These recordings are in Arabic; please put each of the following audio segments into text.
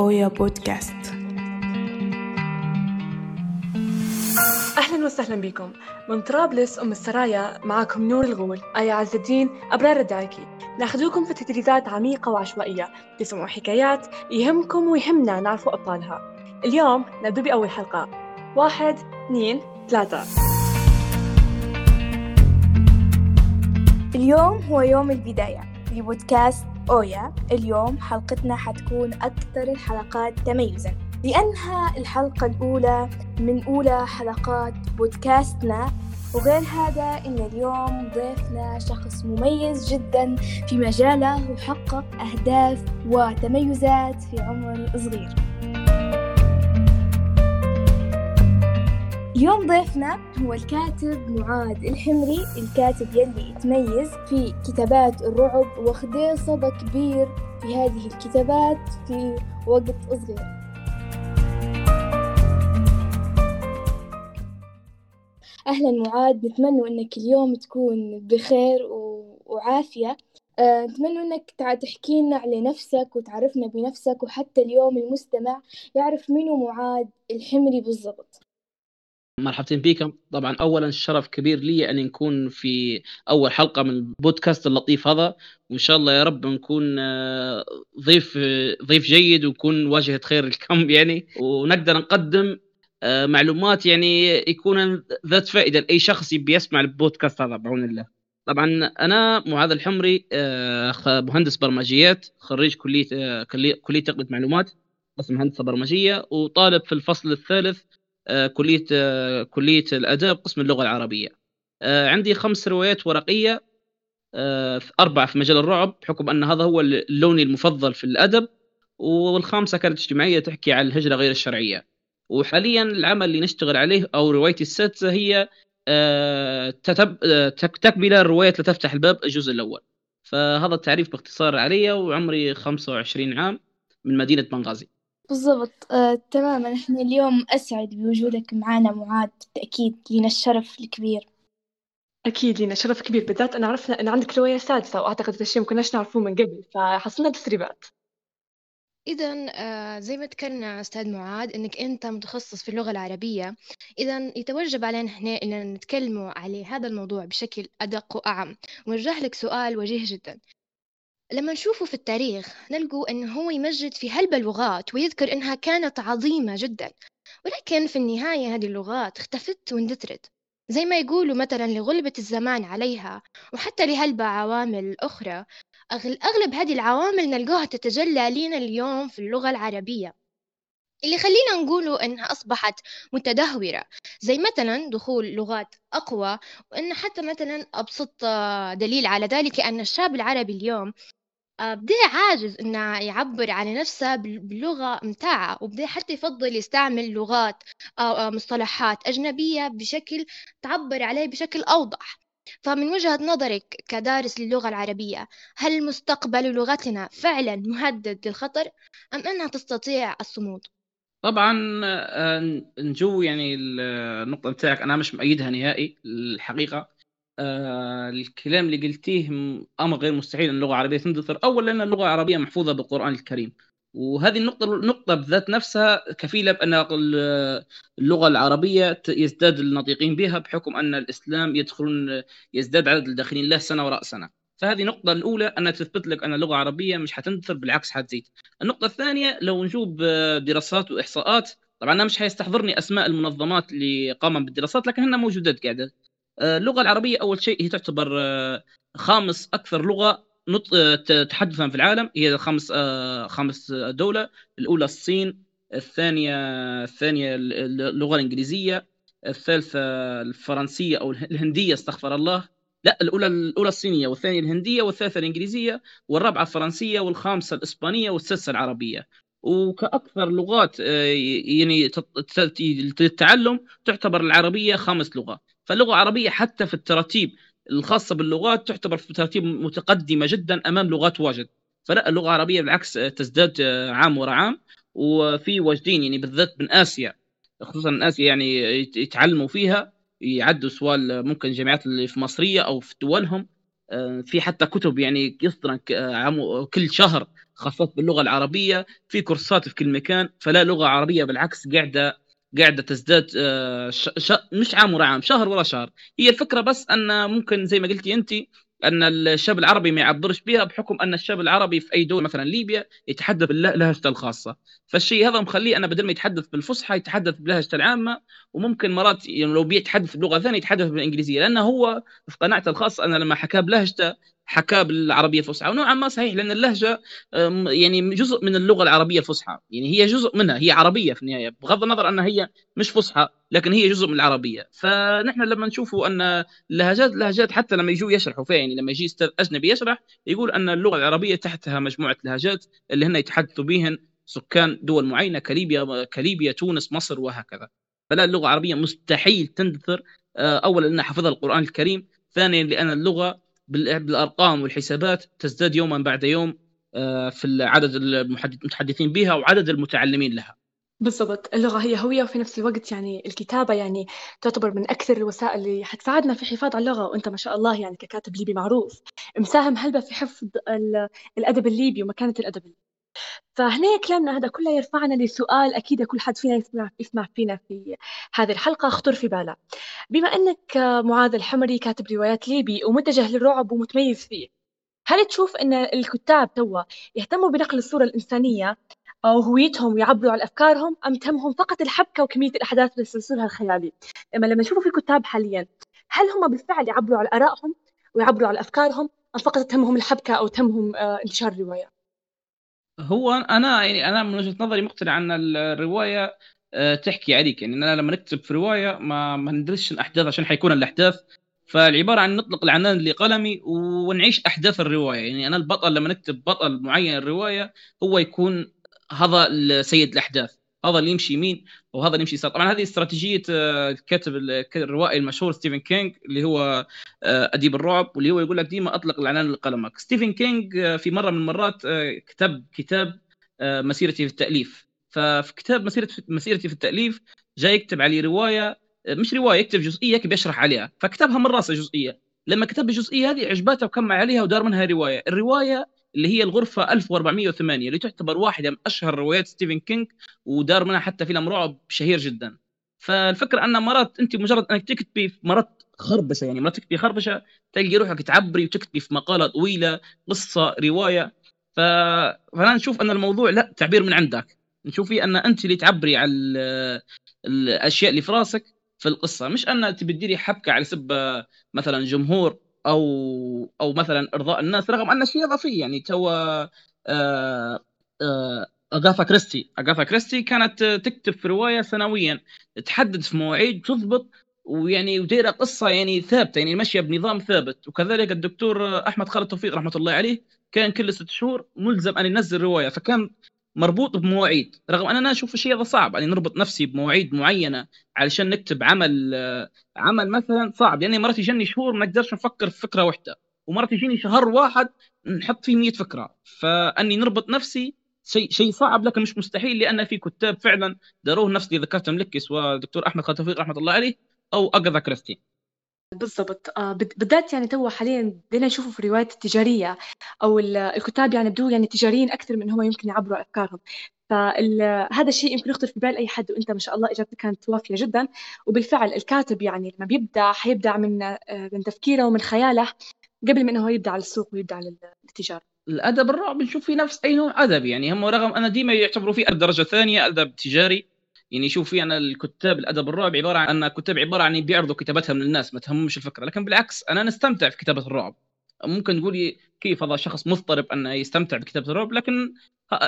أويا بودكاست أهلا وسهلا بكم. من طرابلس أم السرايا معكم نور الغول. آية عز الدين أبرار الدايكي ناخذوكم في تدريبات عميقة وعشوائية. تسمعوا حكايات يهمكم ويهمنا نعرفوا أبطالها. اليوم نبدأ بأول حلقة. واحد اثنين ثلاثة. اليوم هو يوم البداية. لبودكاست أويا اليوم حلقتنا حتكون أكثر الحلقات تميزاً لأنها الحلقة الأولى من أولى حلقات بودكاستنا وغير هذا إن اليوم ضيفنا شخص مميز جدا في مجاله وحقق أهداف وتميزات في عمر صغير. اليوم ضيفنا هو الكاتب معاذ الحمري الكاتب يلي يتميز في كتابات الرعب واخديه صدى كبير في هذه الكتابات في وقت صغير أهلا معاذ نتمنى إنك اليوم تكون بخير. وعافية أه نتمنى إنك تحكي لنا على نفسك وتعرفنا بنفسك وحتى اليوم المستمع يعرف منو معاذ الحمري بالضبط مرحبتين بكم طبعا اولا شرف كبير لي أن نكون في أول حلقة من البودكاست اللطيف هذا وإن شاء الله يا رب نكون آه، ضيف ضيف جيد ونكون واجهة خير الكم يعني. ونقدر نقدم آه، معلومات يعني يكون ذات فائدة لأي شخص يبي يسمع البودكاست هذا بعون الله. طبعا أنا معاذ الحمري آه، مهندس برمجيات خريج كلية كلية تقنية معلومات قسم هندسة برمجية وطالب في الفصل الثالث آه، كلية آه، كلية الأداب قسم اللغة العربية. آه، عندي خمس روايات ورقية أربعة في مجال الرعب بحكم أن هذا هو لوني المفضل في الأدب والخامسة كانت اجتماعية تحكي عن الهجرة غير الشرعية. وحاليا العمل اللي نشتغل عليه أو روايتي السادسة هي تكملة روايه لا تفتح الباب الجزء الأول. فهذا التعريف باختصار علي وعمري 25 عام من مدينة بنغازي. بالضبط. آه، تماما. إحنا اليوم أسعد بوجودك معنا معاذ بالتأكيد لنا الشرف الكبير. أكيد لنا شرف كبير. بالذات أنا عرفنا أن عندك رواية سادسة وأعتقد هذا الشيء ما كناش نعرفوه من قبل فحصلنا تسريبات. إذا آه زي ما تكلمنا أستاذ معاذ إنك أنت متخصص في اللغة العربية إذا يتوجب علينا إحنا إن نتكلموا على هذا الموضوع بشكل أدق وأعم. ونوجه لك سؤال وجيه جدا. لما نشوفه في التاريخ نلقوا أنه هو يمجد في هلب اللغات ويذكر أنها كانت عظيمة جدا. ولكن في النهاية هذه اللغات اختفت واندثرت. زي ما يقولوا مثلا لغلبة الزمان عليها وحتى لهلبة عوامل أخرى أغلب هذه العوامل نلقاها تتجلى لنا اليوم في اللغة العربية. اللي خلينا نقوله إنها أصبحت متدهورة زي مثلا دخول لغات أقوى وإن حتى مثلا أبسط دليل على ذلك أن الشاب العربي اليوم آه، بدي عاجز إنه يعبر عن نفسه باللغة متاعه وبدي حتى يفضل يستعمل لغات أو مصطلحات أجنبية بشكل تعبر عليه بشكل أوضح فمن وجهة نظرك كدارس للغة العربية هل مستقبل لغتنا فعلا مهدد للخطر أم أنها تستطيع الصمود؟ طبعا آه، نجو يعني النقطة بتاعك أنا مش مؤيدها نهائي الحقيقة آه الكلام اللي قلتيه أمر غير مستحيل إن اللغة العربية تندثر. اولا لأن اللغة العربية محفوظة بالقرآن الكريم. وهذه النقطة النقطة بذات نفسها كفيلة بأن اللغة العربية يزداد الناطقين بها بحكم أن الإسلام يدخلون يزداد عدد الداخلين له سنة وراء سنة. فهذه النقطة الأولى أن تثبت لك أن اللغة العربية مش حتندثر بالعكس حتزيد. النقطة الثانية لو نشوف دراسات وإحصاءات طبعا أنا مش حيستحضرني أسماء المنظمات اللي قامت بالدراسات لكن هنا موجودات قاعدة. آه، اللغة العربية أول شيء هي تعتبر آه، خامس أكثر لغة آه، تحدثا في العالم. هي خامس خامس دولة. الأولى الصين الثانية الثانية اللغة الإنجليزية الثالثة الفرنسية أو الهندية استغفر الله. لا الأولى الأولى الصينية والثانية الهندية والثالثة الإنجليزية والرابعة الفرنسية والخامسة الإسبانية والسادسة العربية. وكأكثر لغات يعني للتعلم تعتبر العربية خامس لغه فاللغة العربية حتى في التراتيب الخاصة باللغات تعتبر في تراتيب متقدمة جدا أمام لغات واجد. فلا اللغة العربية بالعكس تزداد عام ورا عام. وفي واجدين يعني بالذات من آسيا خصوصا من آسيا يعني يتعلموا فيها يعدوا سوال ممكن الجامعات اللي في مصرية أو في دولهم في حتى كتب يعني يصدر كل شهر خاصات باللغة العربية في كورسات في كل مكان فلا لغة عربية بالعكس قاعدة قاعدة تزداد آه، ش... ش... مش عام ورا عام شهر ورا شهر. هي الفكرة بس أن ممكن زي ما قلتي انت أن الشاب العربي ما يعبرش بها بحكم أن الشاب العربي في أي دوله مثلا ليبيا يتحدث بلهجته الخاصة. فالشيء هذا مخليه انه بدل ما يتحدث بالفصحى يتحدث بلهجته العامة وممكن مرات يعني لو بيتحدث بلغة ثانية يتحدث بالإنجليزية لأنه هو في قناعته الخاصة أنا لما حكى بلهجته حكاه بالعربية الفصحى. ونوعا ما صحيح لأن اللهجة يعني جزء من اللغة العربية الفصحى. يعني هي جزء منها هي عربية في النهاية بغض النظر أنها هي مش فصحى لكن هي جزء من العربية. فنحن لما نشوفوا أن اللهجات اللهجات حتى لما يجوا يشرحوا فيها يعني لما يجي أستاذ أجنبي يشرح يقول أن اللغة العربية تحتها مجموعة لهجات اللي هن يتحدثوا بهن سكان دول معينة كليبيا كليبيا تونس مصر وهكذا. فلا اللغة العربية مستحيل تندثر اولا لأنها حفظها القرآن الكريم ثانيا لأن اللغة بالأرقام والحسابات تزداد يوما بعد يوم آه، في عدد المتحدثين بها وعدد المتعلمين لها. بالضبط. اللغة هي هوية وفي نفس الوقت يعني الكتابة يعني تعتبر من أكثر الوسائل اللي حتساعدنا في الحفاظ على اللغة وأنت ما شاء الله يعني ككاتب ليبي معروف. مساهم هلبة في حفظ الأدب الليبي ومكانة الأدب الليبي. فهنا كلامنا هذا كله يرفعنا لسؤال أكيد كل حد فينا يسمع, يسمع فينا في هذه الحلقة. خطر في باله بما أنك معاذ الحمري كاتب روايات ليبي ومتجه للرعب ومتميز فيه هل تشوف أن الكتاب توا يهتموا بنقل الصورة الإنسانية أو هويتهم ويعبروا عن أفكارهم أم تهمهم فقط الحبكة وكمية الأحداث والسلسلة الخيالي؟ أما لما نشوفوا في كتاب حاليا هل هم بالفعل يعبروا على آرائهم ويعبروا على أفكارهم أم فقط تهمهم الحبكة أو تهمهم آه، انتشار الرواية؟ هو أنا يعني أنا من وجهة نظري مقتنع أن الرواية آه، تحكي عليك. يعني أنا لما نكتب في رواية ما ما ندرسش الأحداث عشان حيكون الأحداث. فالعبارة عن نطلق العنان لقلمي ونعيش أحداث الرواية. يعني أنا البطل لما نكتب بطل معين الرواية هو يكون هذا سيد الأحداث. هذا اللي يمشي يمين وهذا اللي يمشي يسار. طبعا هذه استراتيجية آه، الكاتب الروائي المشهور ستيفن كينج اللي هو آه، أديب الرعب واللي هو يقول لك ديما أطلق العنان لقلمك ستيفن كينج آه، في مرة من المرات كتب كتاب مسيرتي في التأليف. ففي كتاب مسيرتي مسيرتي في التأليف جاي يكتب عليه رواية مش رواية يكتب جزئية بيشرح عليها. فكتبها من راسه جزئية. لما كتب الجزئية هذه عجبته وكمل عليها ودار منها رواية. الرواية اللي هي الغرفة 1408 اللي تعتبر واحدة من أشهر روايات ستيفن كينج ودار منها حتى فيلم رعب شهير جدا. فالفكرة أن مرات أنت مجرد أنك تكتبي مرات خربشة يعني مرات تكتبي خربشة تلقي روحك تعبري وتكتبي في مقالة طويلة قصة رواية. ف... فأنا نشوف أن الموضوع لا تعبير من عندك. نشوفي أن أنت اللي تعبري على الأشياء اللي في راسك في القصة. مش أن تبي تديري حبكة على حسب مثلا جمهور أو أو مثلا إرضاء الناس رغم أن الشيء اضافي يعني تو آه آه أغاثا كريستي. أغاثا كريستي كانت تكتب في رواية سنويا تحدد في مواعيد تضبط ويعني وديرة قصة يعني ثابتة يعني ماشيه بنظام ثابت. وكذلك الدكتور أحمد خالد توفيق رحمة الله عليه كان كل ست شهور ملزم أن ينزل رواية. فكان مربوط بمواعيد رغم أن أنا أشوف الشيء هذا صعب يعني نربط نفسي بمواعيد معينة علشان نكتب عمل عمل مثلا صعب يعني مرات يجيني شهور ما نقدرش نفكر في فكرة واحدة ومرات يجيني شهر واحد نحط فيه 100 فكرة فأني نربط نفسي شيء شيء صعب لكن مش مستحيل لأن في كتاب فعلا داروه نفس اللي ذكرتهم لك سواء الدكتور أحمد خالد توفيق رحمة الله عليه أو اجاثا كريستي بالضبط. آه بالذات يعني تو حاليا بدنا نشوفه في الروايات التجارية أو الكتاب يعني بدو يعني تجاريين أكثر من هم يمكن يعبروا أفكارهم. فهذا الشيء يمكن يخطر في بال أي حد وإنت ما شاء الله إجابتك كانت وافيه جدا. وبالفعل الكاتب يعني لما بيبدع حيبدع من آه، من تفكيره ومن خياله قبل ما إنه يبدع على السوق ويبدع على التجارة. الأدب الرعب بنشوف فيه نفس أي نوع أدب يعني هم رغم أنا ديما يعتبروا فيه درجة ثانية أدب تجاري. يعني شوف في أنا الكتاب الأدب الرعب عبارة عن أن كتاب عبارة عن بيعرضوا كتابتهم للناس ما تهمهمش الفكرة. لكن بالعكس أنا نستمتع في كتابة الرعب. ممكن تقولي كيف هذا شخص مضطرب انه يستمتع بكتابة الرعب لكن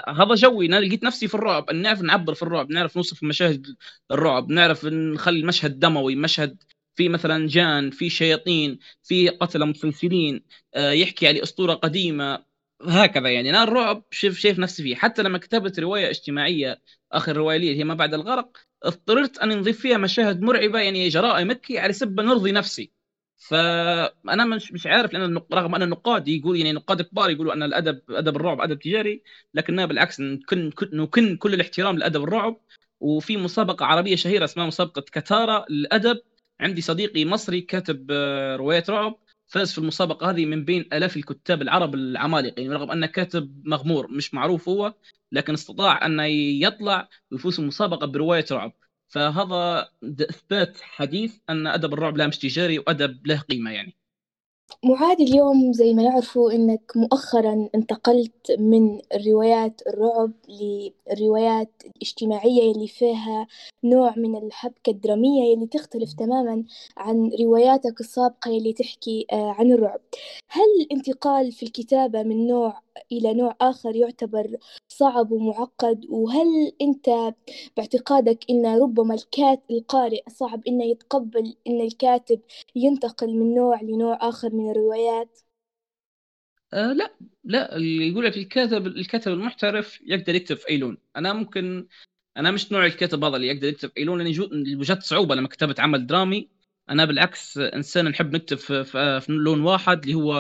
هذا جوي. أنا لقيت نفسي في الرعب. ان نعرف نعبر في الرعب نعرف نوصف مشاهد الرعب نعرف نخلي المشهد دموي مشهد في مثلا جان في شياطين في قتلة متسلسلين آه، يحكي على أسطورة قديمة. هكذا يعني. أنا الرعب شايف شايف نفسي فيه. حتى لما كتبت رواية اجتماعية آخر رواية لي هي ما بعد الغرق اضطررت أن نضيف فيها مشاهد مرعبة يعني جرائم مكي على سبب نرضي نفسي. فانا مش مش عارف لأن رغم أن النقاد يقول يعني نقاد كبار يقولوا أن الادب أدب الرعب أدب تجاري لكننا بالعكس نكن نكن كل الاحترام لأدب الرعب. وفي مسابقة عربية شهيرة اسمها مسابقة كتارا للأدب. عندي صديقي مصري كاتب آه، روايات رعب. فاز في المسابقة هذه من بين آلاف الكتاب العرب العمالقة يعني رغم أنه كاتب مغمور مش معروف هو لكن استطاع انه يطلع ويفوز المسابقة برواية رعب. فهذا إثبات حديث أن أدب الرعب لا مش تجاري وأدب له قيمة يعني. معاد اليوم زي ما نعرفوا إنك مؤخرا انتقلت من روايات الرعب للروايات الاجتماعية اللي فيها نوع من الحبكة الدرامية اللي تختلف تماما عن رواياتك السابقة اللي تحكي آه، عن الرعب. هل الانتقال في الكتابة من نوع إلى نوع آخر يعتبر صعب ومعقد. وهل أنت باعتقادك أن ربما الكات القارئ صعب أنه يتقبل أن الكاتب ينتقل من نوع لنوع آخر من الروايات؟ آه لا لا. اللي يقول لك الكاتب الكاتب المحترف يقدر يكتب في أي لون. أنا ممكن أنا مش نوع الكاتب هذا اللي يقدر يكتب في أي لون لأني وجدت صعوبة لما كتبت عمل درامي. أنا بالعكس إنسان نحب نكتب في, في, في لون واحد اللي هو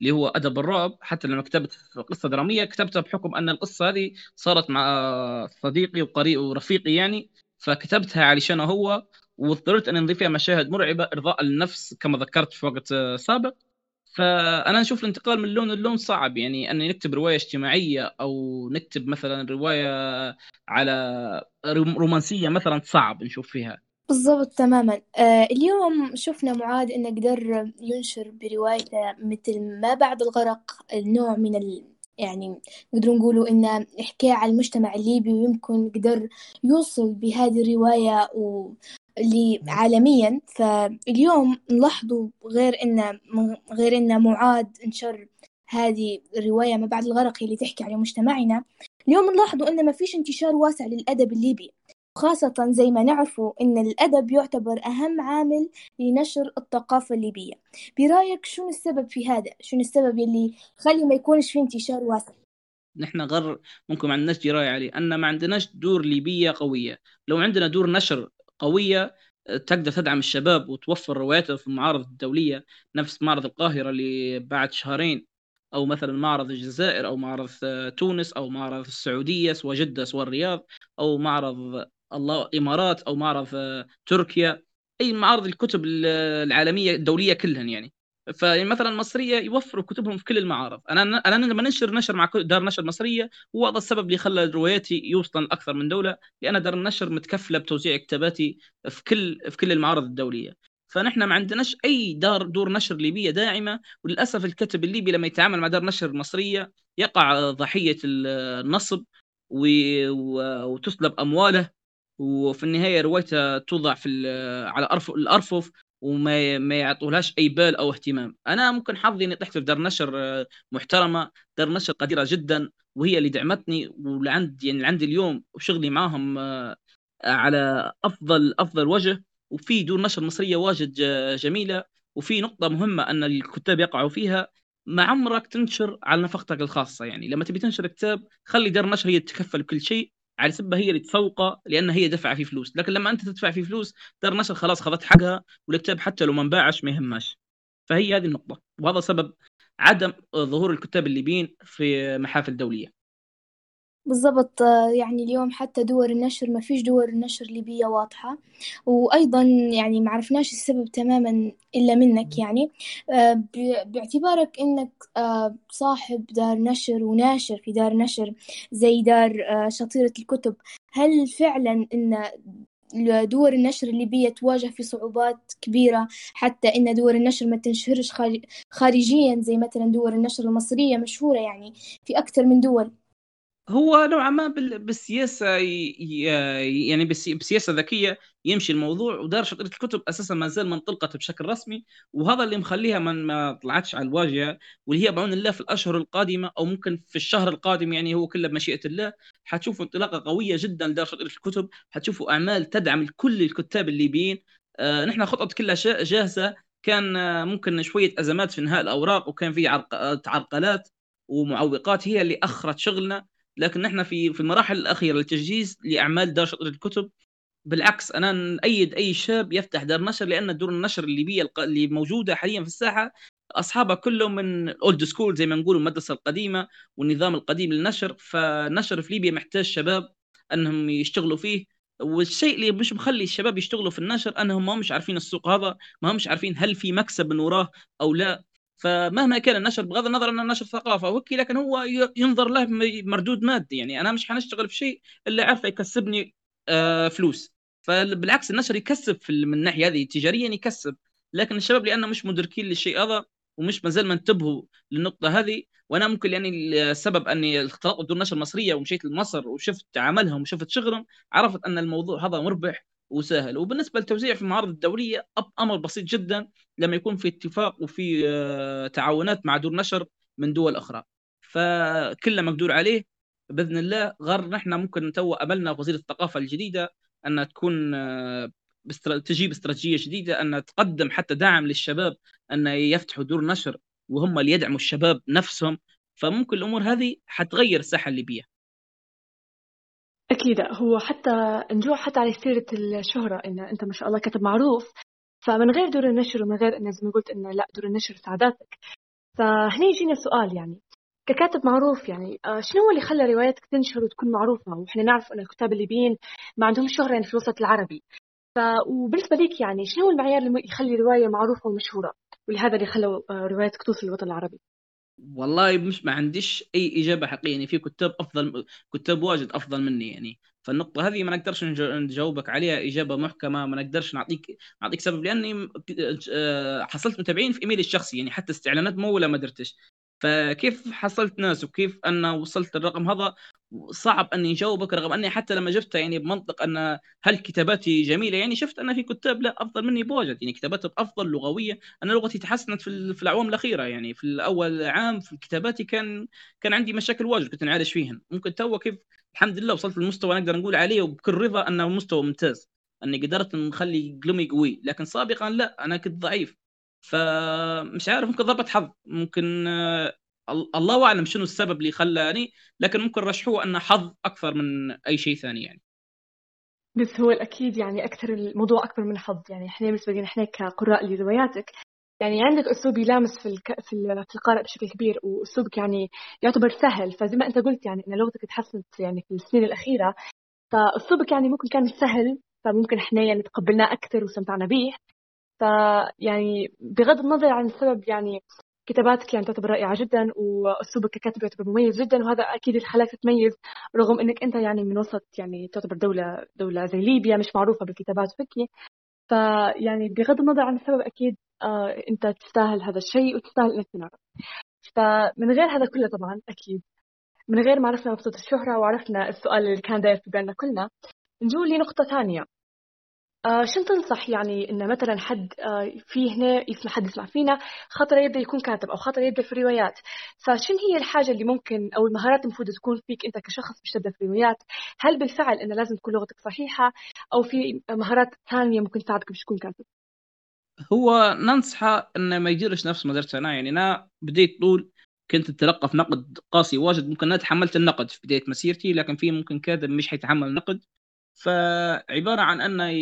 اللي هو أدب الرعب. حتى لما كتبت قصة درامية كتبتها بحكم أن القصة هذه صارت مع صديقي وقريب ورفيقي يعني فكتبتها علشان هو واضطررت أن نضيف فيها مشاهد مرعبة إرضاء للنفس كما ذكرت في وقت سابق. فأنا أشوف الانتقال من لون للون صعب يعني اني نكتب رواية اجتماعية أو نكتب مثلا رواية على رومانسية مثلا صعب نشوف فيها. بالضبط تماما. آه اليوم شفنا معاد إنه قدر ينشر بروايته مثل ما بعد الغرق النوع من ال... يعني نقدر نقولوا إنه حكاية على المجتمع الليبي ويمكن قدر يوصل بهذه الرواية و... اللي عالميا. فاليوم نلاحظوا غير إنه غير إنه معاد انشر هذه الرواية ما بعد الغرق اللي تحكي على مجتمعنا اليوم نلاحظوا إنه ما فيش انتشار واسع للأدب الليبي. خاصة زي ما نعرفوا إن الأدب يعتبر أهم عامل لنشر الثقافة الليبية برأيك شنو السبب في هذا؟ شنو السبب اللي خلي ما يكونش في انتشار واسع؟ نحن غير ممكن ما عندناش دراية عليه أن ما عندناش دور ليبية قوية لو عندنا دور نشر قوية تقدر تدعم الشباب وتوفر رواياتهم في المعارض الدولية نفس معرض القاهرة اللي بعد شهرين أو مثلا معرض الجزائر أو معرض تونس أو معرض السعودية سواء جده سواء الرياض أو معرض الله إمارات أو معرض آه، تركيا أي معارض الكتب العالمية الدولية كلها يعني. فمثلا المصريه يوفروا كتبهم في كل المعارض. أنا أنا لما ننشر نشر مع دار نشر مصرية هو هذا السبب اللي خلى رواياتي يوصل أكثر من دولة لأن دار النشر متكفلة بتوزيع كتاباتي في كل في كل المعارض الدولية. فنحن ما عندناش أي دار دور نشر ليبية داعمة وللأسف الكاتب الليبي لما يتعامل مع دار نشر مصرية يقع ضحية النصب وتسلب أمواله وفي النهاية روايته توضع في على الأرفف وما ما يعطولهاش أي بال أو اهتمام. أنا ممكن حظي إني طحت في دار نشر محترمة. دار نشر قديرة جدا وهي اللي دعمتني ولعند يعني عندي اليوم وشغلي معاهم آه، على أفضل أفضل وجه. وفي دور نشر مصرية واجد جميلة. وفي نقطة مهمة أن الكتاب يقعوا فيها. ما عمرك تنشر على نفقتك الخاصة. يعني لما تبي تنشر كتاب خلي دار نشر هي تتكفل بكل شيء. على سبها هي اللي تسوقه لأن هي دفع فيه فلوس. لكن لما أنت تدفع فيه فلوس دار نشر خلاص خذت حقها والكتاب حتى لو ما انباعش ما يهمهاش فهي هذه النقطة. وهذا سبب عدم ظهور الكتاب الليبيين في محافل دولية. بالضبط يعني اليوم حتى دور النشر ما فيش دور النشر ليبية واضحة. وأيضا يعني ما عرفناش السبب تماما إلا منك يعني. آه، باعتبارك إنك آه، صاحب دار نشر وناشر في دار نشر زي دار آه، شطيرة الكتب. هل فعلا إن دور النشر الليبية تواجه في صعوبات كبيرة؟ حتى إن دور النشر ما تنشهرش خارجيا زي مثلا دور النشر المصرية مشهورة يعني في أكثر من دول. هو نوعا ما بالسياسة يعني بسياسة ذكية يمشي الموضوع ودار شطيره الكتب أساسا ما زال منطلقته بشكل رسمي وهذا اللي مخليها ما طلعتش على الواجهة واللي هي بعون الله في الأشهر القادمة أو ممكن في الشهر القادم يعني هو كله بمشيئة الله. حتشوفوا انطلاقة قوية جدا لدار شطيره الكتب حتشوفوا أعمال تدعم كل الكتاب الليبيين آه نحن خطط كلها جاهزة. كان آه، ممكن شوية أزمات في إنهاء الأوراق وكان في عرقلات ومعوقات هي اللي أخرت شغلنا. لكن نحن في في المراحل الأخيرة للتجهيز لأعمال دار شطر الكتب بالعكس أنا نأيد أي شاب يفتح دار نشر لأن دور النشر الليبيه اللي موجودة حاليا في الساحة أصحابها كلهم من old school زي ما نقول المدرسة القديمة والنظام القديم للنشر. فالنشر في ليبيا محتاج شباب أنهم يشتغلوا فيه. والشيء اللي مش مخلي الشباب يشتغلوا في النشر أنهم ما مش عارفين السوق هذا ما مش عارفين هل في مكسب من وراه أو لا. فمهما كان النشر بغض النظر أن النشر ثقافة وكي لكن هو ينظر له مردود مادي. يعني أنا مش حنشتغل في شيء إلا عارفه يكسبني آه، فلوس. فبالعكس النشر يكسب في من الناحية هذه تجاريا يكسب. لكن الشباب لأنه مش مدركين للشيء هذا ومش مازال ما انتبهوا للنقطة هذه. وأنا ممكن يعني السبب أني اختلطت بدور النشر المصرية ومشيت لمصر وشفت عملهم وشفت شغلهم عرفت أن الموضوع هذا مربح. وسهل. وبالنسبة للتوزيع في المعارض الدولية أمر بسيط جدا لما يكون في اتفاق وفي آه، تعاونات مع دور نشر من دول أخرى. فكله مقدور عليه بإذن الله غير نحن ممكن تو أملنا وزير الثقافة الجديدة أن تكون آه، تجيب استراتيجية جديدة أن تقدم حتى دعم للشباب أن يفتحوا دور نشر وهم اللي يدعموا الشباب نفسهم. فممكن الأمور هذه حتغير الساحة الليبية. أكيد هو حتى نجوع حتى على سيرة الشهرة إن أنت ما شاء الله كاتب معروف. فمن غير دور النشر ومن غير إن زي ما قلت إنه لا دور النشر سعادتك فهنا يجينا سؤال يعني ككاتب معروف يعني آه، شنو هو اللي خلى رواياتك تنشر وتكون معروفة؟ وإحنا نعرف أن الكتاب الليبيين ما عندهم شهرة يعني في الوسط العربي. ف وبالنسبة ليك يعني شنو هو المعيار اللي يخلي رواية معروفة ومشهورة؟ ولهذا اللي خلى آه، روايتك توصل للوطن العربي؟ والله مش ما عنديش أي إجابة حقيقية يعني في كتاب أفضل كتاب واجد أفضل مني يعني. فالنقطة هذه ما نقدرش نجاوبك عليها إجابة محكمة ما نقدرش نعطيك نعطيك سبب لأني آه، حصلت متابعين في إيميلي الشخصي يعني حتى استعلانات مو ما درتش. فكيف حصلت ناس وكيف أنا وصلت الرقم هذا؟ صعب أني أجاوبك رغم أني حتى لما جبتها يعني بمنطق أن هل كتاباتي جميلة يعني شفت أن في كتاب لا أفضل مني بواجد يعني كتابات أفضل لغوية. أنا لغتي تحسنت في, في الأعوام الأخيرة يعني في الأول عام في كتاباتي كان كان عندي مشاكل واجد كنت نعالج فيهن. ممكن تو كيف الحمد لله وصلت للمستوى نقدر نقول عليه وبكل رضا أنه مستوى ممتاز أني قدرت نخلي قلمي قوي. لكن سابقا لا أنا كنت ضعيف. فمش عارف ممكن ضربة حظ ممكن الله أعلم شنو السبب اللي خلاني لكن ممكن رشحوه أنه حظ أكثر من أي شيء ثاني يعني. بس هو الأكيد يعني أكثر الموضوع أكبر من حظ. يعني إحنا بالنسبة لنا إحنا كقراء لرواياتك يعني عندك أسلوب يلامس في الك... في. في القارئ بشكل كبير وأسلوبك يعني يعتبر سهل. فزي ما أنت قلت يعني إن لغتك تحسنت يعني في السنين الأخيرة فأسلوبك يعني ممكن كان سهل فممكن إحنا يعني تقبلناه أكثر واستمتعنا به. فيعني بغض النظر عن السبب يعني كتاباتك يعني تعتبر رائعة جدا وأسلوبك ككاتب يعتبر مميز جدا وهذا أكيد اللي تتميز رغم إنك أنت يعني من وسط يعني تعتبر دولة دولة زي ليبيا مش معروفة بالكتابات وفكي فيعني بغض النظر عن السبب أكيد آه أنت تستاهل هذا الشيء وتستاهل إنك تنعرف فمن غير هذا كله طبعا أكيد من غير ما عرفنا نقطة الشهرة وعرفنا السؤال اللي كان داير في بالنا كلنا نجول لنقطة ثانية. آه شن تنصح؟ يعني إن مثلا حد آه في هنا يسمع حد يسمع فينا خاطر يبدأ يكون كاتب أو خاطر يبدأ في الروايات. فشن هي الحاجة اللي ممكن أو المهارات المفروض تكون فيك أنت كشخص مش تبدأ في الروايات؟ هل بالفعل إن لازم تكون لغتك صحيحة أو في مهارات ثانية ممكن تساعدك باش تكون كاتب؟ هو ننصحه انه ما يديرش نفس ما درت أنا. يعني أنا بديت طول كنت أتلقف نقد قاسي واجد. ممكن أنا تحملت النقد في بداية مسيرتي لكن في ممكن كاتب مش حيتحمل النقد فعبارة عن أنه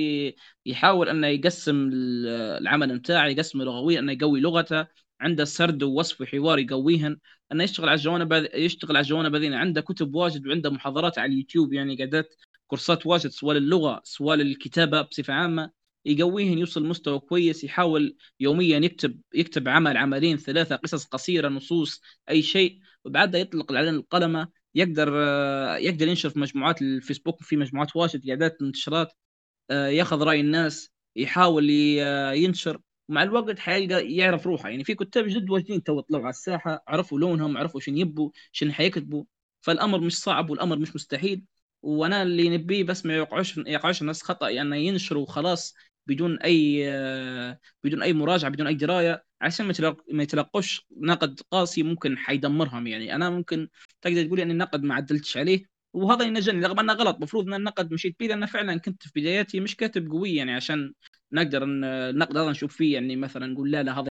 يحاول أنه يقسم العمل بتاعه يقسمه لغويا أنه يقوي لغته عنده سرد ووصف وحوار يقويهن أنه يشتغل على الجوانب يشتغل على الجوانب هذين. عنده كتب واجد وعنده محاضرات على اليوتيوب يعني قعدات كورسات واجد سواء اللغة سواء الكتابه بصفة عامة. يقويهن يوصل مستوى كويس يحاول يوميا يكتب يكتب عمل عملين ثلاثة قصص قصيرة نصوص أي شيء. وبعدها يطلق على القلمه يقدر آه، يقدر ينشر في مجموعات الفيسبوك في مجموعات واجد قاعدات انتشارات آه، ياخذ رأي الناس يحاول آه، ينشر مع الوقت حيلقى يعرف روحه. يعني في كتاب جد واجدين تو طلعوا على الساحة عرفوا لونهم عرفوا شنو يبوا شنو حيكتبوا. فالأمر مش صعب والأمر مش مستحيل وأنا اللي نبيه بس ما يوقعوش يقعوش الناس خطأ يعني ينشروا خلاص بدون أي بدون أي مراجعة بدون أي دراية عشان ما يتلقوش نقد قاسي ممكن حيدمرهم يعني. أنا ممكن تقدر تقول يعني النقد ما عدلتش عليه وهذا ينجني رغم أنه غلط. المفروض إن النقد مشيت به لأن فعلا كنت في بداياتي مش كاتب قوي يعني عشان نقدر النقد هذا نشوف فيه يعني مثلا نقول لا لا هذا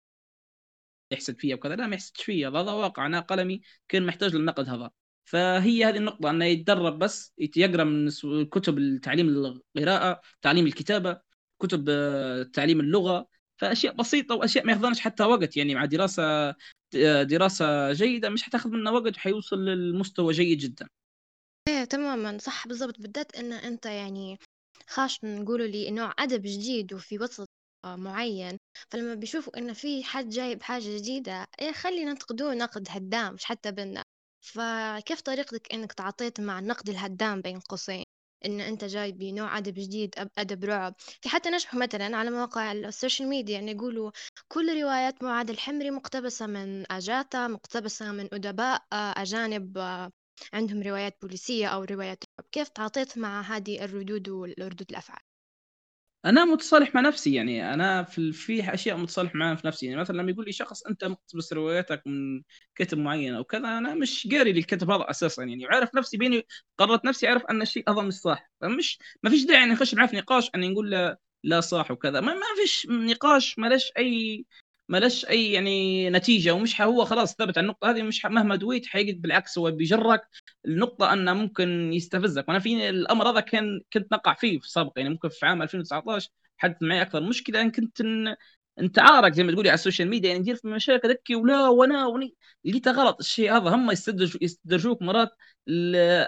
يحسد فيا وكذا. لا ما يحسدش فيا. هذا واقع. أنا قلمي كان محتاج للنقد هذا. فهي هذه النقطة أنه يتدرب بس يقرأ من كتب تعليم القراءة تعليم الكتابة كتب آه، تعليم اللغة فأشياء بسيطة وأشياء ما ياخذونش حتى وقت يعني مع دراسة آه، دراسة جيدة مش حتاخذ منا وقت وحيوصل للمستوى جيد جدا. إيه تماما. صح بالضبط. بالذات إن أنت يعني خاص نقولوا لي نوع أدب جديد وفي وسط آه، معين فلما بيشوفوا إن في حد جايب حاجة جديدة إيه خلينا ننتقدوه نقد هدام مش حتى بنا. فكيف طريقتك إنك تعاطيت مع النقد الهدام بين قوسين؟ إن أنت جاي بنوع أدب جديد أدب رعب. في حتى نشوف مثلا على مواقع ال social media يعني يقولوا كل روايات معاذ الحمري مقتبسة من أجاتا مقتبسة من أدباء آه، أجانب آه، عندهم روايات بوليسية أو روايات رعب. كيف تعاطيت مع هذه الردود والردود الأفعال؟ أنا متصالح مع نفسي يعني أنا في في أشياء متصالح معها في نفسي. يعني مثلا لما يقول لي شخص أنت مقتبس رواياتك من كتب معين أو كذا أنا مش قاري للكتب هذا أساسا يعني. وعارف نفسي بيني قررت نفسي أعرف أن الشيء هذا مش صح. فمش ما فيش داعي نخش معاه في نقاش أن نقول له لا صح وكذا. ما, ما فيش نقاش ما أي ما لش أي يعني نتيجة ومش هو خلاص ثبت على النقطة هذه مش مهما دويت حيجد بالعكس هو بيجرك النقطة أنه ممكن يستفزك. وأنا في الأمر هذا كان كنت نقع فيه في سابق يعني ممكن في عام 2019 حدث معي أكثر مشكلة إن كنت انت عارك زي ما تقولي على ال social media يعني ندير في مشاكل ذكي ولا وأنا وني لقيتها غلط. الشيء هذا هم يستدرج يستدرجوك مرات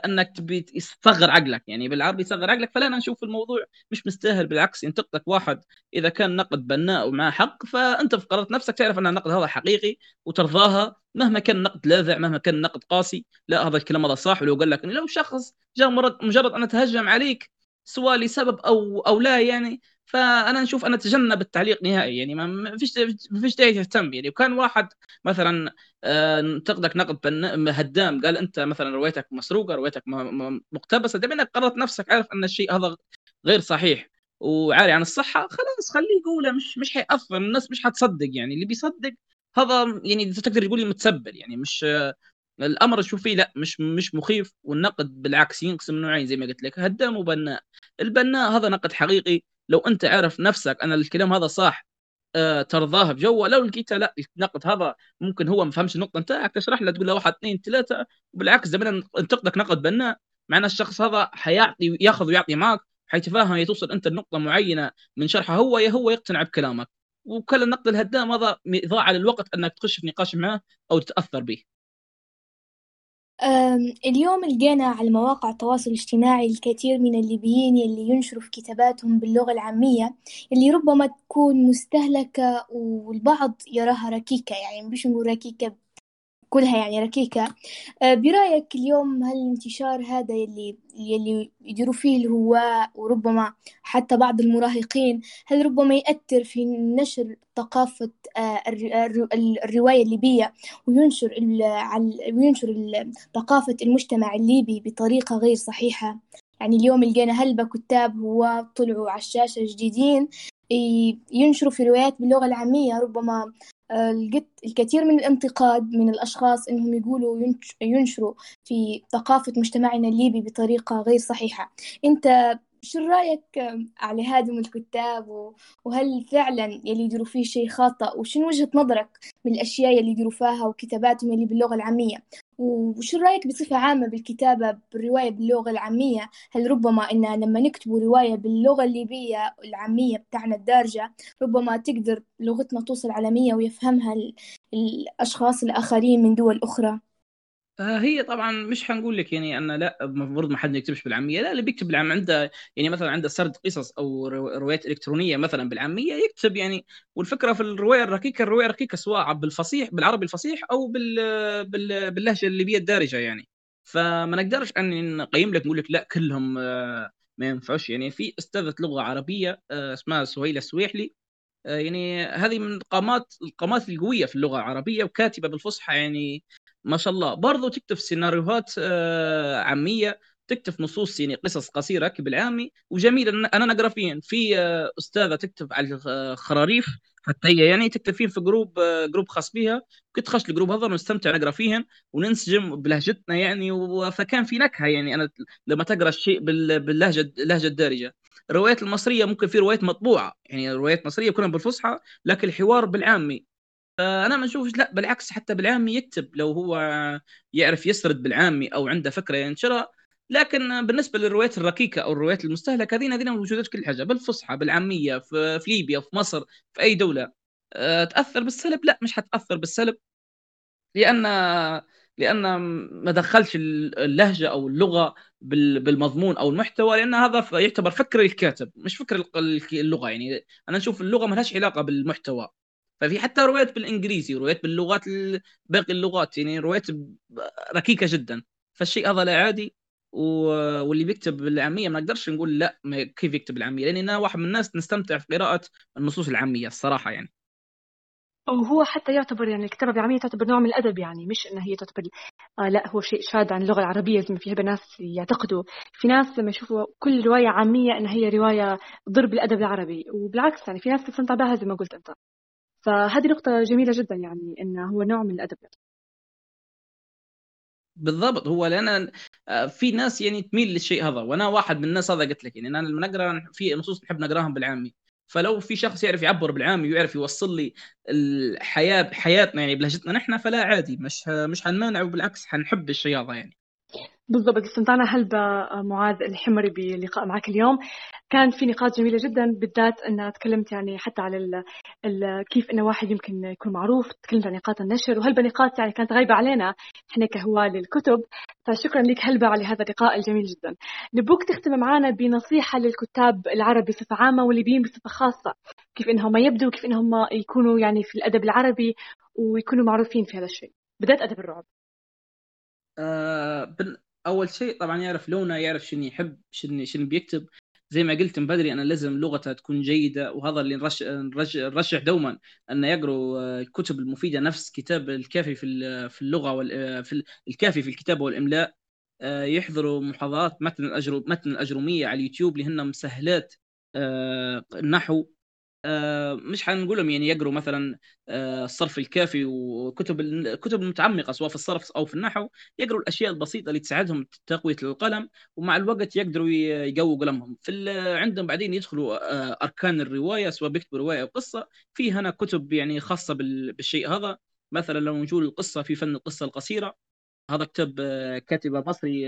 أنك تبي تصغر عقلك. يعني بالعربي تصغر عقلك فلا أنا نشوف الموضوع مش مستاهل. بالعكس ينتقدك واحد إذا كان نقد بناء ومعه حق فأنت في قرارة نفسك تعرف أن النقد هذا حقيقي وترضاها مهما كان النقد لاذع مهما كان النقد قاسي. لا هذا الكلام هذا صح. ولو قال لك لو شخص جاء مجرد أن أتهجم عليك سواء لسبب أو أو لا يعني فأنا نشوف أنا اتجنب التعليق نهائي. يعني ما فيش ما فيش داعي تهتم. يعني وكان واحد مثلا آه، نتقدك نقد هدام قال أنت مثلا روايتك مسروقة روايتك مقتبسة. دائما إنك قررت نفسك عارف أن الشيء هذا غير صحيح وعاري عن الصحة خلاص خليه يقوله. مش مش حيأثر. الناس مش حتصدق. يعني اللي بيصدق هذا يعني تقدر تقولي متسبل. يعني مش الأمر شوف فيه لا مش مش مخيف. والنقد بالعكس ينقسم نوعين زي ما قلت لك. هدام وبناء. البناء هذا نقد حقيقي. لو أنت عارف نفسك أن الكلام هذا صح آه ترضاه بجو لو لقيته لا النقد هذا ممكن هو ما فهمش النقطة نتاعك تشرح له تقول له واحد اثنين ثلاثة وبالعكس زمان انتقدك نقد بناء مع الشخص هذا حيعطي يأخذ ويعطي معك حيتفاهم توصل أنت لنقطة معينة من شرحه هو يا هو يقتنع بكلامك. وكل النقد الهدام هذا إضاعة للوقت أنك تخش في نقاش معه أو تتأثر به. اليوم لقينا على مواقع التواصل الاجتماعي الكثير من الليبيين يلي ينشروا في كتاباتهم باللغة العامية اللي ربما تكون مستهلكة والبعض يراها ركيكة يعني مش نقول ركيكة كلها يعني ركيكة. آه، برأيك اليوم هل الانتشار هذا يلي يلي يديروا فيه الهواة وربما حتى بعض المراهقين هل ربما يأثر في نشر ثقافة آه، الرواية الليبية وينشر وينشر ثقافة المجتمع الليبي بطريقة غير صحيحة؟ يعني اليوم لقينا هلبة كتاب هو طلعوا على الشاشة جديدين ينشروا في روايات باللغة العامية ربما لقيت الكثير من الانتقاد من الأشخاص إنهم يقولوا ينشروا في ثقافة مجتمعنا الليبي بطريقة غير صحيحة. أنت شو رأيك على هادم الكتاب؟ وهل فعلا يلي يديروا فيه شيء خاطئ؟ وشنو وجهة نظرك من الأشياء اللي يديروا فيها وكتاباتهم اللي باللغة العامية؟ وشو رأيك بصفة عامة بالكتابة بالرواية باللغة العامية؟ هل ربما إن لما نكتب رواية باللغة الليبية العامية بتاعنا الدارجة ربما تقدر لغتنا توصل عالمية ويفهمها الأشخاص الآخرين من دول أخرى؟ هي طبعا مش حنقول لك يعني أن لا المفروض ما حد يكتبش بالعامية. لا اللي بيكتب بالعام عنده يعني مثلا عنده سرد قصص أو روايات إلكترونية مثلا بالعامية يكتب يعني. والفكرة في الرواية الركيكه الرواية الركيكه سواء بالفصيح بالعربي الفصيح أو بال بال باللهجة الليبيه الدارجة يعني. فما نقدرش أن نقيم لك نقول لك لا كلهم آه، ما ينفعش يعني. في أستاذة لغة عربية آه، اسمها سهيله السويحلي. يعني هذه من القامات القامات القوية في اللغة العربية وكاتبة بالفصحى يعني. ما شاء الله. برضو تكتب سيناريوهات آه، عامية تكتب نصوص يعني قصص قصيرة بالعامي وجميل أنا نقرا فيهن في آه، أستاذة تكتب على الخراريف حتى هي يعني تكتب فيهن في group آه، group خاص بها. كنت خش ال group هذا ونستمتع نقرأ فيهن وننسجم بلهجتنا يعني فكان في نكهة يعني. أنا لما تقرأ الشيء باللهجة اللهجه الدارجة. الروايات المصرية ممكن في روايات مطبوعة. يعني روايات مصريه كلها بالفصحى لكن الحوار بالعامي. أنا ما أشوفش لا بالعكس حتى بالعامي يكتب لو هو يعرف يسرد بالعامي أو عنده فكرة ينشرها. لكن بالنسبة للروايات الركيكة أو الروايات المستهلكة هذين هذين موجودات كل حاجة بالفصحى بالعامية في, في ليبيا في مصر في أي دولة. أه تأثر بالسلب؟ لا مش حتأثر بالسلب لأن لأن ما دخلش اللهجة أو اللغة بالمضمون أو المحتوى لأن هذا يعتبر فكر الكاتب مش فكر اللغة يعني. أنا نشوف اللغة ما لهاش علاقة بالمحتوى. ففي حتى روايات بالإنجليزي روايات باللغات باقي اللغات يعني روايات ركيكة جدا. فالشيء هذا لا عادي واللي بيكتب بالعاميه ما نقدرش نقول لا كيف يكتب بالعاميه لاني أنا واحد من الناس نستمتع في قراءة النصوص العامية الصراحة يعني. وهو حتى يعتبر يعني الكتابة بالعامية تعتبر نوع من الأدب يعني مش إنها هي تعتبر آه لا هو شيء شاذ عن اللغة العربية زي ما في ناس يعتقدوا. في ناس لما يشوفوا كل رواية عامية إنها هي رواية ضرب الأدب العربي وبالعكس يعني في ناس تستمتع بها زي ما قلت أنت. فهذه نقطة جميلة جدا يعني إنه هو نوع من الأدب. بالضبط. هو لأن آه، في ناس يعني تميل للشيء هذا. وأنا واحد من الناس هذا قلت لك يعني أنا لما نقرأ في نصوص نحب نقراهم بالعامي. فلو في شخص يعرف يعبر بالعامي ويعرف يوصل لي الحياة بحياتنا يعني بلهجتنا نحن فلا عادي. مش مش حنمانع وبالعكس حنحب الشيء هذا يعني. بالضبط استمتعنا هلبا آه، معاذ الحمري بلقاء معك اليوم. كان في نقاط جميلة جدا بالذات أنها تكلمت يعني حتى على ال ال كيف أنه واحد يمكن يكون معروف تكلمت عن نقاط النشر وهلبا نقاط يعني كانت غايبة علينا إحنا كهواة للكتب فشكرا لك هلبا على هذا اللقاء الجميل جدا. نبوك تختم معنا بنصيحة للكتاب العرب بصفة عامة والليبيين بصفة خاصة. كيف أنهم يبدوا كيف أنهم يكونوا يعني في الأدب العربي ويكونوا معروفين في هذا الشيء. بدأت أدب الرعب. آه أول شيء طبعا يعرف لونه يعرف شنو يحب شنو شنو بيكتب. زي ما قلت من بدري أنا لازم لغتها تكون جيدة وهذا اللي نرشح, نرشح دوما أن يقروا الكتب المفيدة نفس كتاب الكافي في في اللغة في الكافي في الكتابه والإملاء. آه، يحضروا محاضرات متن الأجرو متن الأجرومية على اليوتيوب لهن مسهلات آه، النحو. آه، مش حنقول لهم يعني يقروا مثلا آه، الصرف الكافي وكتب الكتب المتعمقة سواء في الصرف أو في النحو يقروا الأشياء البسيطة اللي تساعدهم تقوية القلم ومع الوقت يقدروا يقووا قلمهم. في عندهم بعدين يدخلوا آه، أركان الرواية سواء بيكتبوا رواية أو قصة. في هنا كتب يعني خاصة بالشيء هذا. مثلا لو نقول القصة في فن القصة القصيرة. هذا كتاب كاتبة مصري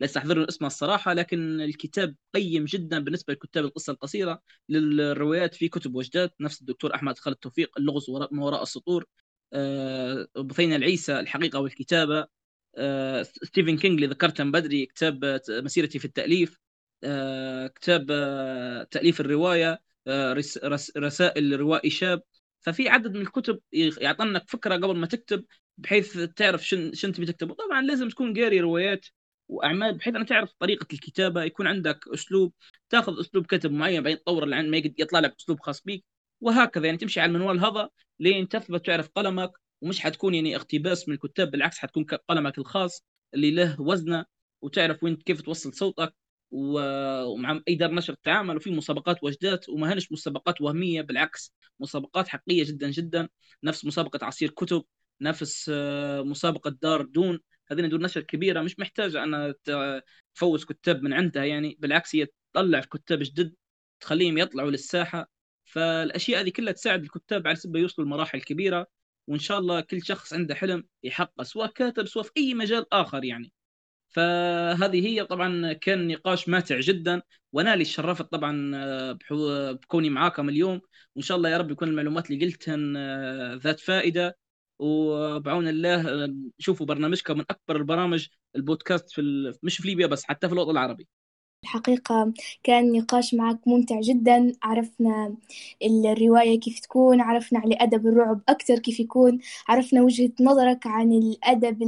لا استحضر اسمه الصراحة لكن الكتاب قيم جدا بالنسبة لكتاب القصة القصيرة للروايات في كتب وجدات نفس الدكتور أحمد خالد توفيق اللغز ما وراء السطور آه، بثينة العيسى الحقيقة والكتابة آه، ستيفن كينج اللي ذكرته من بدري كتاب مسيرتي في التأليف آه، كتاب تأليف الرواية رسائل روائي شاب ففي عدد من الكتب يعطنك فكرة قبل ما تكتب بحيث تعرف شن شن تبي تكتب طبعا لازم تكون قاري روايات وأعمال بحيث ان تعرف طريقة الكتابة. يكون عندك أسلوب تاخذ أسلوب كتب معين بعدين تطور لعند ما يطلع لك أسلوب خاص بيك وهكذا. يعني تمشي على المنوال هذا لين تثبت تعرف قلمك ومش حتكون يعني اقتباس من الكتاب بالعكس حتكون قلمك الخاص اللي له وزنة وتعرف وين كيف توصل صوتك ومع اي دار نشر تتعامل وفي مسابقات وجدات وما هنش مسابقات وهمية بالعكس مسابقات حقيقية جدا جدا نفس مسابقة عصير كتب. نفس آه، مسابقة دار دون. هذين دور نشر كبيرة مش محتاجة أن تفوز كتاب من عندها يعني. بالعكس هي تطلع كتاب جدد تخليهم يطلعوا للساحة. فالأشياء هذه كلها تساعد الكتاب على سبب يوصلوا لمراحل كبيرة. وإن شاء الله كل شخص عنده حلم يحقق سواء كاتب سواء في أي مجال آخر يعني. فهذه هي طبعا كان نقاش ماتع جدا. وأنا اللي شرفت طبعا آه، بكوني معاكم اليوم. وإن شاء الله يا رب يكون المعلومات اللي قلتها آه، ذات فائدة. وبعون الله شوفوا برنامجكم من أكبر البرامج البودكاست في مش في ليبيا بس حتى في الوطن العربي. الحقيقة كان نقاش معك ممتع جدا عرفنا الرواية كيف تكون عرفنا على أدب الرعب أكثر كيف يكون عرفنا وجهة نظرك عن الأدب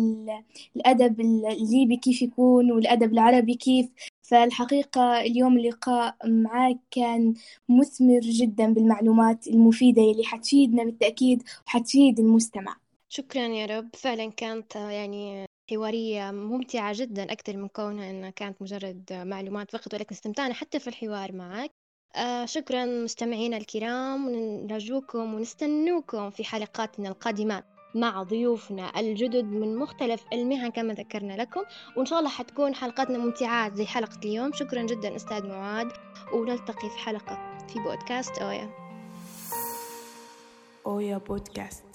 الأدب الليبي كيف يكون والأدب العربي كيف. فالحقيقة اليوم اللقاء معك كان مثمر جدا بالمعلومات المفيدة اللي حتفيدنا بالتأكيد وحتفيد المستمع. شكرا يا رب. فعلا كانت يعني حوارية ممتعة جدا أكثر من كونها إنها كانت مجرد معلومات فقط ولكن استمتعنا حتى في الحوار معك. آه شكرا مستمعينا الكرام ونرجوكم ونستنوكم في حلقاتنا القادمات مع ضيوفنا الجدد من مختلف المهن كما ذكرنا لكم. وإن شاء الله حتكون حلقاتنا ممتعات زي حلقة اليوم. شكرا جدا أستاذ معاذ ونلتقي في حلقة في بودكاست أويا. أويا بودكاست.